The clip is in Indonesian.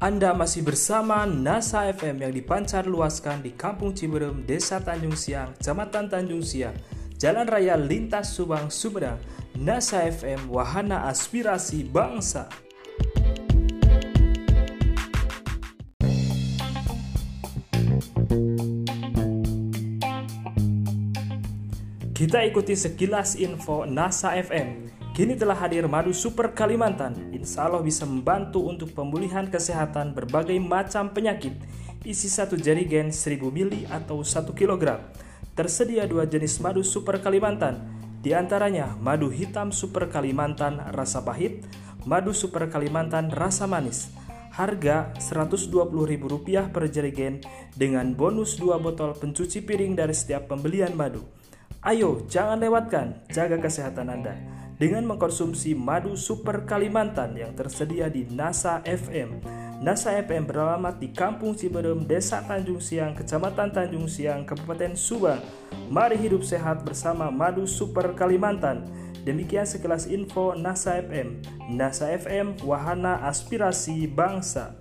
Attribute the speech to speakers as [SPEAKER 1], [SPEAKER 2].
[SPEAKER 1] Anda masih bersama NASA FM yang dipancar luaskan di Kampung Ciberem, Desa Tanjung Siang, Kecamatan Tanjung Siang, Jalan Raya Lintas Subang, Sumedang. NASA FM, wahana aspirasi bangsa. Kita ikuti sekilas info NASA FM. Kini telah hadir madu super Kalimantan. Insya Allah bisa membantu untuk pemulihan kesehatan berbagai macam penyakit. Isi satu jerigen 1000 mili atau 1 kg. Tersedia dua jenis madu super Kalimantan. Di antaranya madu hitam super Kalimantan rasa pahit, madu super Kalimantan rasa manis. Harga Rp120.000 per jerigen dengan bonus 2 botol pencuci piring dari setiap pembelian madu. Ayo, jangan lewatkan, jaga kesehatan Anda dengan mengkonsumsi madu super Kalimantan yang tersedia di NASA FM. NASA FM beralamat di Kampung Ciberem, Desa Tanjung Siang, Kecamatan Tanjung Siang, Kabupaten Subang. Mari hidup sehat bersama madu super Kalimantan. Demikian sekilas info NASA FM. NASA FM, wahana aspirasi bangsa.